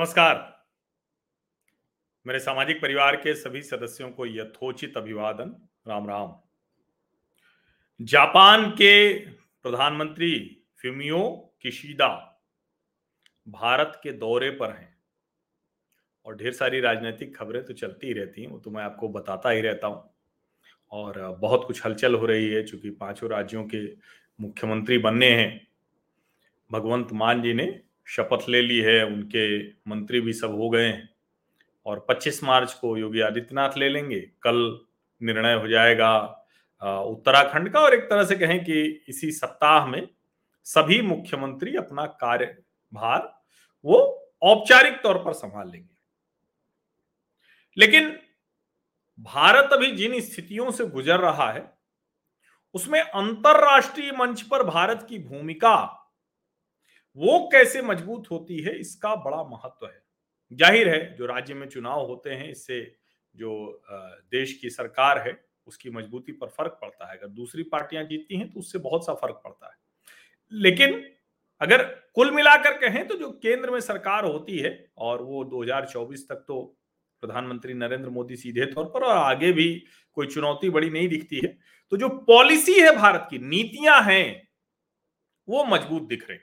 नमस्कार। मेरे सामाजिक परिवार के सभी सदस्यों को यथोचित अभिवादन। राम राम। जापान के प्रधानमंत्री फ्यूमियो किशिदा भारत के दौरे पर हैं और ढेर सारी राजनीतिक खबरें तो चलती ही रहती हैं, वो तो मैं आपको बताता ही रहता हूँ। और बहुत कुछ हलचल हो रही है, चूँकि पाँचों राज्यों के मुख्यमंत्री बनने हैं। भगवंत मान जी ने शपथ ले ली है, उनके मंत्री भी सब हो गए हैं। और 25 मार्च को योगी आदित्यनाथ ले लेंगे। कल निर्णय हो जाएगा उत्तराखंड का। और एक तरह से कहें कि इसी सप्ताह में सभी मुख्यमंत्री अपना कार्यभार वो औपचारिक तौर पर संभाल लेंगे। लेकिन भारत अभी जिन स्थितियों से गुजर रहा है, उसमें अंतरराष्ट्रीय मंच पर भारत की भूमिका वो कैसे मज़बूत होती है, इसका बड़ा महत्व है। ज़ाहिर है, जो राज्य में चुनाव होते हैं, इससे जो देश की सरकार है, उसकी मजबूती पर फ़र्क पड़ता है। अगर दूसरी पार्टियाँ जीतती हैं तो उससे बहुत सा फ़र्क पड़ता है। लेकिन अगर कुल मिलाकर कहें तो जो केंद्र में सरकार होती है, और वो 2024 तक तो प्रधानमंत्री नरेंद्र मोदी सीधे तौर पर, और आगे भी कोई चुनौती बड़ी नहीं दिखती है तो जो पॉलिसी है भारत की, नीतियाँ हैं, वो मज़बूत दिख रही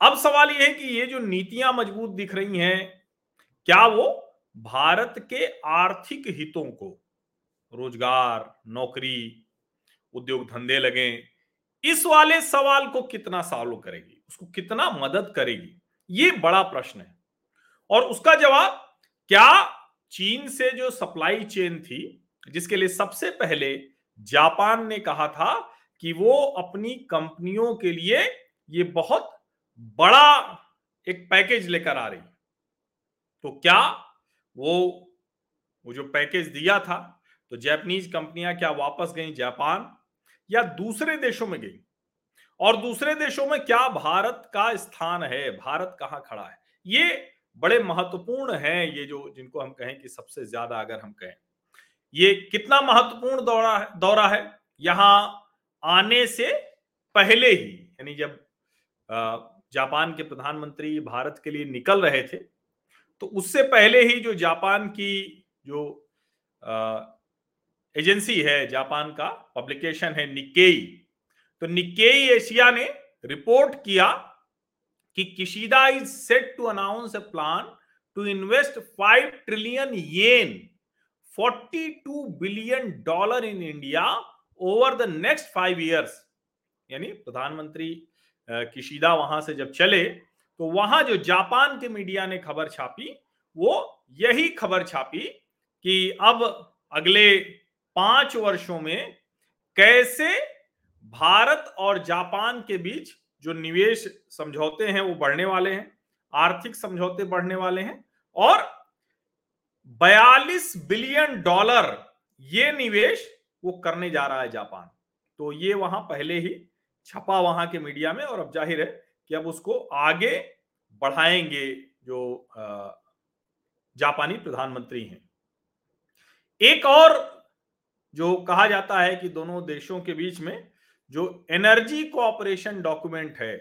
अब सवाल यह है कि ये जो नीतियाँ मज़बूत दिख रही हैं, क्या वो भारत के आर्थिक हितों को, रोज़गार, नौकरी, उद्योग धंधे लगे, इस वाले सवाल को कितना सॉल्व करेगी, उसको कितना मदद करेगी, ये बड़ा प्रश्न है। और उसका जवाब, क्या चीन से जो सप्लाई चेन थी, जिसके लिए सबसे पहले जापान ने कहा था कि वो अपनी कंपनियों के लिए ये बहुत बड़ा एक पैकेज लेकर आ रही। तो क्या वो वो जो पैकेज दिया था तो जैपनीज कंपनियाँ क्या वापस गई जापान या दूसरे देशों में गई? और दूसरे देशों में क्या भारत का स्थान है? भारत कहाँ खड़ा है? ये बड़े महत्वपूर्ण हैं, ये जो, जिनको हम कहें कि सबसे ज़्यादा अगर हम कहें। ये कितना महत्वपूर्ण दौरा है दौरा है? यहाँ आने से पहले ही, यानी जब जापान के प्रधानमंत्री भारत के लिए निकल रहे थे। तो उससे पहले ही जो जापान की जो एजेंसी है, जापान का पब्लिकेशन है निकेई। तो निकेई एशिया ने रिपोर्ट किया कि Kishida is set to announce a plan to invest five trillion yen 42 billion dollar in India over the next five years. यानी प्रधानमंत्री किशिदा वहाँ से जब चले तो वहाँ जो जापान के मीडिया ने खबर छापी, वो यही खबर छापी कि अब अगले पाँच वर्षों में कैसे भारत और जापान के बीच जो निवेश समझौते हैं, वो बढ़ने वाले हैं, आर्थिक समझौते बढ़ने वाले हैं और 42 बिलियन डॉलर ये निवेश वो करने जा रहा है जापान। तो ये वहाँ पहले ही छपा वहाँ के मीडिया में और अब ज़ाहिर है कि अब उसको आगे बढ़ाएँगे जो जापानी प्रधानमंत्री हैं। एक और जो कहा जाता है कि दोनों देशों के बीच में जो एनर्जी कोऑपरेशन डॉक्यूमेंट है,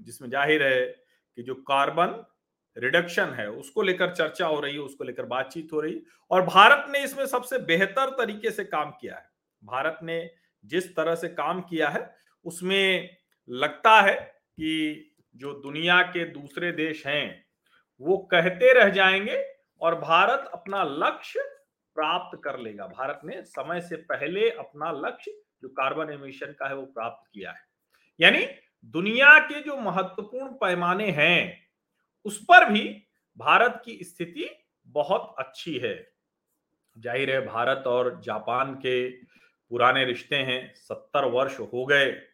जिसमें ज़ाहिर है कि जो कार्बन रिडक्शन है, उसको लेकर चर्चा हो रही है, उसको लेकर बातचीत हो रही है और भारत ने इसमें सबसे बेहतर तरीके से काम किया है। भारत ने जिस तरह से काम किया है उसमें लगता है कि जो दुनिया के दूसरे देश हैं, वो कहते रह जाएँगे और भारत अपना लक्ष्य प्राप्त कर लेगा। भारत ने समय से पहले अपना लक्ष्य, जो कार्बन एमिशन का है, वो प्राप्त किया है। यानी दुनिया के जो महत्वपूर्ण पैमाने हैं, उस पर भी भारत की स्थिति बहुत अच्छी है। ज़ाहिर है, भारत और जापान के पुराने रिश्ते हैं, सत्तर वर्ष हो गए।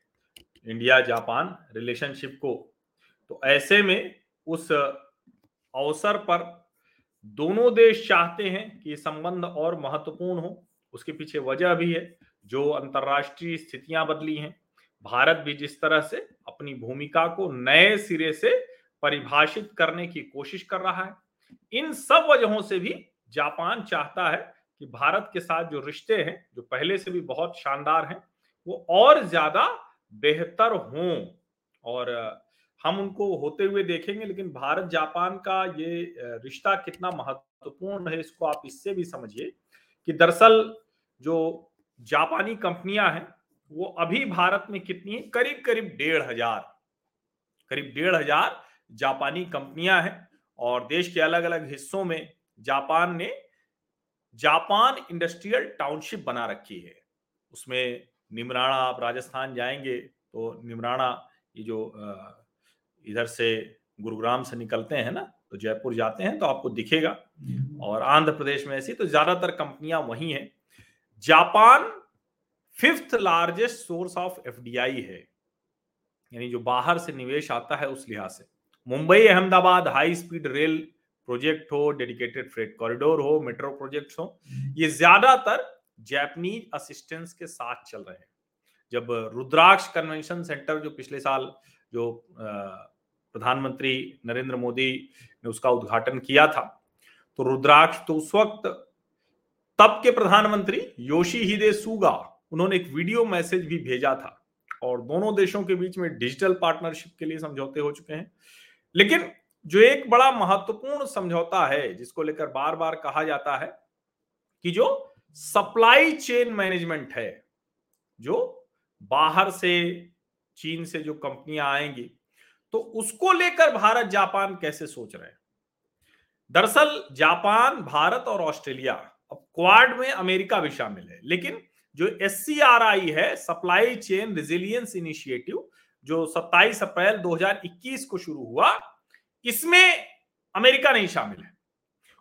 इंडिया जापान रिलेशनशिप को। तो ऐसे में उस अवसर पर दोनों देश चाहते हैं कि संबंध और महत्वपूर्ण हो। उसके पीछे वजह भी है, जो अंतरराष्ट्रीय स्थितियाँ बदली हैं। भारत भी जिस तरह से अपनी भूमिका को नए सिरे से परिभाषित करने की कोशिश कर रहा है, इन सब वजहों से भी जापान चाहता है कि भारत के साथ जो रिश्ते हैं, जो पहले से भी बहुत शानदार हैं, वो और ज़्यादा बेहतर हों और हम उनको होते हुए देखेंगे, लेकिन भारत जापान का ये रिश्ता कितना महत्वपूर्ण है, इसको आप इससे भी समझिए कि दरअसल जो जापानी कंपनियाँ हैं, वो अभी भारत में कितनी है? करीब करीब डेढ़ हज़ार, करीब डेढ़ हज़ार जापानी कंपनियाँ हैं और देश के अलग अलग हिस्सों में जापान ने जापान इंडस्ट्रियल टाउनशिप बना रखी है। उसमें निमराना आप राजस्थान जाएँगे तो निमराना ये जो इधर से गुरुग्राम से निकलते हैं ना तो जयपुर जाते हैं तो आपको दिखेगा। और आंध्र प्रदेश में ऐसी तो ज़्यादातर कंपनियाँ वही हैं। Japan fifth largest source of FDI है यानी जो बाहर से निवेश आता है उस लिहाज से। Mumbai Ahmedabad high speed rail project हो डेडिकेटेड फ्रेट कॉरिडोर हो मेट्रो प्रोजेक्ट्स हो ये ज़्यादातर जैपनीज असिस्टेंस के साथ चल रहे हैं। जब रुद्राक्ष कन्वेंशन सेंटर जो पिछले साल जो प्रधानमंत्री नरेंद्र मोदी ने उसका उद्घाटन किया था तो रुद्राक्ष तो उस वक्त तब के प्रधानमंत्री योशी हिदे सुगा, उन्होंने एक वीडियो मैसेज भी भेजा था। और दोनों देशों के बीच में डिजिटल पार्टनरशिप के लिए समझौते हो चुके हैं। लेकिन जो एक बड़ा महत्वपूर्ण समझौता है, जिसको लेकर बार बार कहा जाता है कि जो सप्लाई चेन मैनेजमेंट है, जो बाहर से, चीन से जो कंपनियाँ आएँगी तो उसको लेकर भारत, जापान कैसे सोच रहे हैं? दरअसल, जापान, भारत और ऑस्ट्रेलिया अब क्वाड में अमेरिका भी शामिल है, लेकिन जो एससीआरआई है, सप्लाई चेन रिजिलियंस इनिशिएटिव, जो 27 अप्रैल 2021 को शुरू हुआ, इसमें अमेरिका नहीं शामिल है।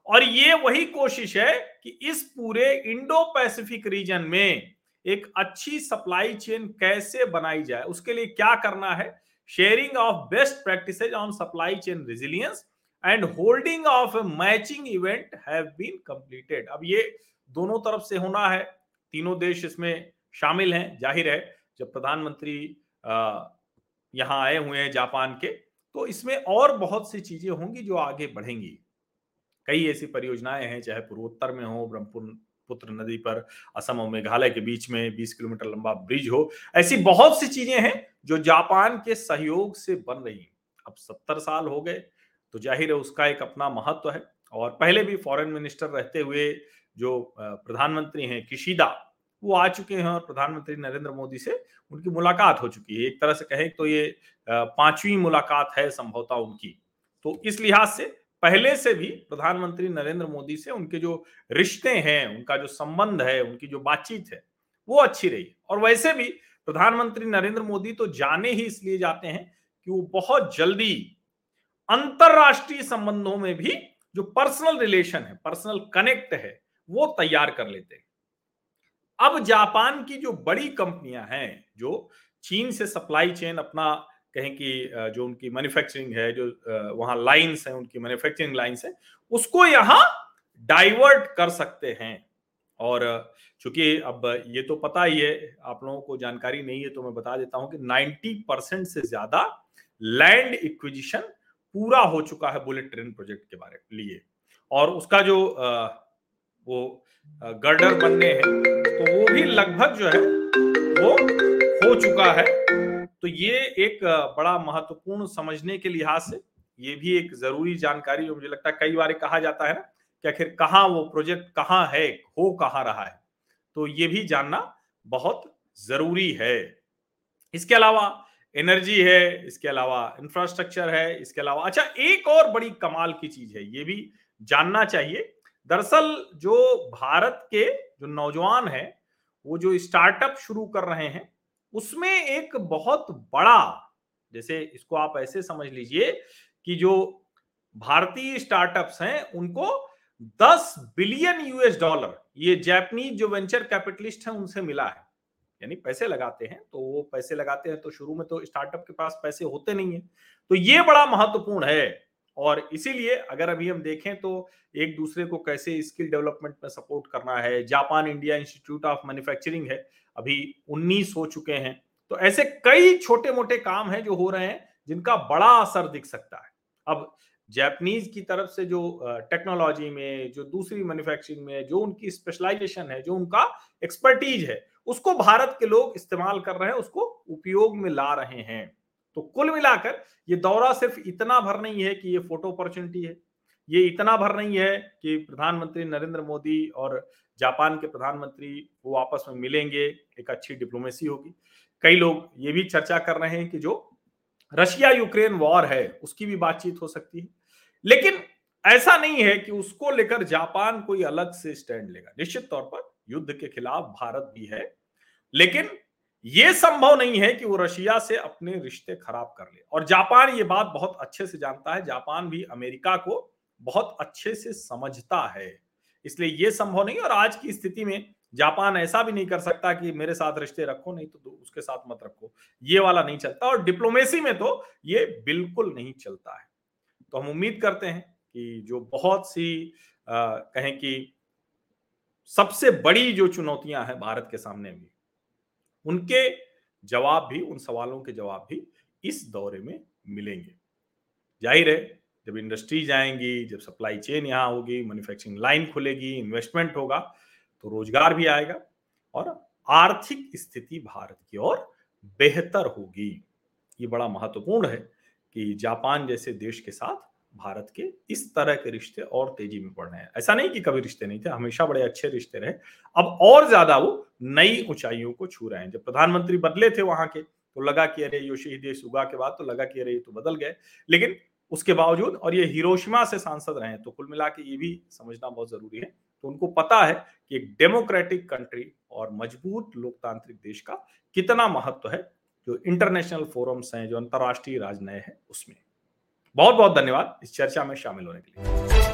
और ये वही कोशिश है कि इस पूरे इंडो पैसिफिक रीजन में एक अच्छी सप्लाई चेन कैसे बनाई जाए, उसके लिए क्या करना है? Sharing of best practice on supply chain resilience and holding of matching event have been completed. अब ये दोनों तरफ़ से होना है, तीनों देश इसमें शामिल हैं, ज़ाहिर है, जब प्रधानमंत्री यहाँ आए हुए हैं जापान के तो इसमें और बहुत सी चीज़ें होंगी जो आगे बढ़ेंगी। कई ऐसी परियोजनाएँ हैं, चाहे पूर्वोत्तर में हो ब्रह्मपुत्र नदी पर, असम और मेघालय के बीच में 20 किलोमीटर लंबा ब्रिज हो, ऐसी बहुत सी चीज़ें हैं जो जापान के सहयोग से बन रही अब सत्तर साल हो गए तो ज़ाहिर है उसका एक अपना महत्व है। और पहले भी फॉरेन मिनिस्टर रहते हुए जो प्रधानमंत्री हैं किशिदा, वो आ चुके हैं और प्रधानमंत्री नरेंद्र मोदी से उनकी मुलाकात हो चुकी है। एक तरह से कहें तो ये पांचवी मुलाकात है संभवतः उनकी। तो इस लिहाज से पहले से भी प्रधानमंत्री नरेंद्र मोदी से उनके जो रिश्ते हैं, उनका जो संबंध है, उनकी जो बातचीत है, वो अच्छी रही। और वैसे भी प्रधानमंत्री नरेंद्र मोदी तो जाने ही इसलिए जाते हैं कि वो बहुत जल्दी अंतरराष्ट्रीय संबंधों में भी जो पर्सनल रिलेशन है, पर्सनल कनेक्ट है, वो तैयार कर लेते हैं। अब जापान की जो बड़ी कंपनियाँ हैं, जो चीन से सप्लाई चेन अपना कहें कि जो उनकी मैन्युफैक्चरिंग है, जो वहाँ लाइंस है, उनकी मैन्युफैक्चरिंग लाइंस है, उसको यहाँ डाइवर्ट कर सकते हैं। और चूँकि अब ये तो पता ही है, आप लोगों को जानकारी नहीं है तो मैं बता देता हूँ कि 90 परसेंट से ज़्यादा लैंड इक्विजिशन पूरा हो चुका है बुलेट ट्रेन प्रोजेक्ट के बारे, लिए। और उसका जो वो गर्डर बनने हैं तो वो भी लगभग जो है, वो हो चुका है। तो ये एक बड़ा महत्वपूर्ण समझने के लिहाज से ये भी एक ज़रूरी जानकारी जो मुझे लगता है कई बार कहा जाता है ना कि आखिर कहाँ वो प्रोजेक्ट कहाँ है, हो कहाँ रहा है। तो ये भी जानना बहुत ज़रूरी है। इसके अलावा एनर्जी है, इसके अलावा इंफ्रास्ट्रक्चर है, इसके अलावा अच्छा एक और बड़ी कमाल की चीज़ है, ये भी जानना चाहिए। दरअसल जो भारत के जो नौजवान है, वो जो स्टार्टअप शुरू कर रहे हैं उसमें एक बहुत बड़ा, जैसे इसको आप ऐसे समझ लीजिए कि जो भारतीय स्टार्टअप्स हैं, उनको 10 बिलियन यूएस डॉलर ये जैपनीज जो वेंचर कैपिटलिस्ट हैं, उनसे मिला है। यानी पैसे लगाते हैं तो वो पैसे लगाते हैं तो शुरू में तो स्टार्टअप के पास पैसे होते नहीं है। तो ये बड़ा महत्वपूर्ण है और इसीलिए अगर अभी हम देखें तो एक दूसरे को कैसे स्किल डेवलपमेंट में सपोर्ट करना है, Japan India Institute of Manufacturing है, अभी 19 हो चुके हैं। तो ऐसे कई छोटे मोटे काम हैं जो हो रहे हैं, जिनका बड़ा असर दिख सकता है। अब जैपनीज की तरफ़ से जो टेक्नोलॉजी में, जो दूसरी मैन्युफैक्चरिंग में, जो उनकी स्पेशलाइजेशन है, जो उनका एक्सपर्टीज है, उसको भारत के लोग इस्तेमाल कर रहे हैं, उसको उपयोग में ला रहे हैं। तो कुल मिलाकर ये दौरा सिर्फ़ इतना भर नहीं है कि ये फ़ोटो अपॉर्चुनिटी है। ये इतना भर नहीं है कि प्रधानमंत्री नरेंद्र मोदी और जापान के प्रधानमंत्री वो आपस में मिलेंगे, एक अच्छी डिप्लोमेसी होगी। कई लोग ये भी चर्चा कर रहे हैं कि जो रशिया यूक्रेन वॉर है, उसकी भी बातचीत हो सकती है। लेकिन ऐसा नहीं है कि उसको लेकर जापान कोई अलग से स्टैंड लेगा। निश्चित तौर पर युद्ध के खिलाफ भारत भी है। लेकिन यह संभव नहीं है कि वो रशिया से अपने रिश्ते खराब कर ले। और जापान ये बात बहुत अच्छे से जानता है। जापान भी अमेरिका को बहुत अच्छे से समझता है। इसलिए यह संभव नहीं और आज की स्थिति में जापान ऐसा भी नहीं कर सकता कि मेरे साथ रिश्ते रखो नहीं तो उसके साथ मत रखो। ये वाला नहीं चलता और डिप्लोमेसी में तो ये बिल्कुल नहीं चलता है। तो हम उम्मीद करते हैं कि जो बहुत सी आ, कहें कि सबसे बड़ी जो चुनौतियाँ हैं भारत के सामने भी उनके जवाब भी, उन सवालों के जवाब भी इस दौरे में मिलेंगे। ज़ाहिर है, जब इंडस्ट्रीज़ आएँगी जब सप्लाई चेन यहाँ होगी मैन्युफैक्चरिंग लाइन खुलेगी इन्वेस्टमेंट होगा तो रोज़गार भी आएगा और आर्थिक स्थिति भारत की ओर बेहतर होगी। ये बड़ा महत्वपूर्ण है कि जापान जैसे देश के साथ भारत के इस तरह के रिश्ते और तेज़ी में बढ़ रहे हैं। ऐसा नहीं कि कभी रिश्ते नहीं थे, हमेशा बड़े अच्छे रिश्ते रहे। अब और ज़्यादा वो नई ऊंचाइयों को छू रहे हैं। जब प्रधानमंत्री बदले थे वहाँ के तो लगा कि अरे योशिहिदे सुगा के बाद तो लगा कि अरे ये तो बदल गए। लेकिन उसके बावजूद और ये हिरोशिमा से सांसद रहे हैं तो कुल मिला के ये भी समझना बहुत ज़रूरी है। तो उनको पता है कि एक डेमोक्रेटिक कंट्री और मज़बूत लोकतांत्रिक देश का कितना महत्व है, जो इंटरनेशनल फोरम्स हैं, जो अंतर्राष्ट्रीय राजनय है, उसमें। बहुत बहुत धन्यवाद इस चर्चा में शामिल होने के लिए।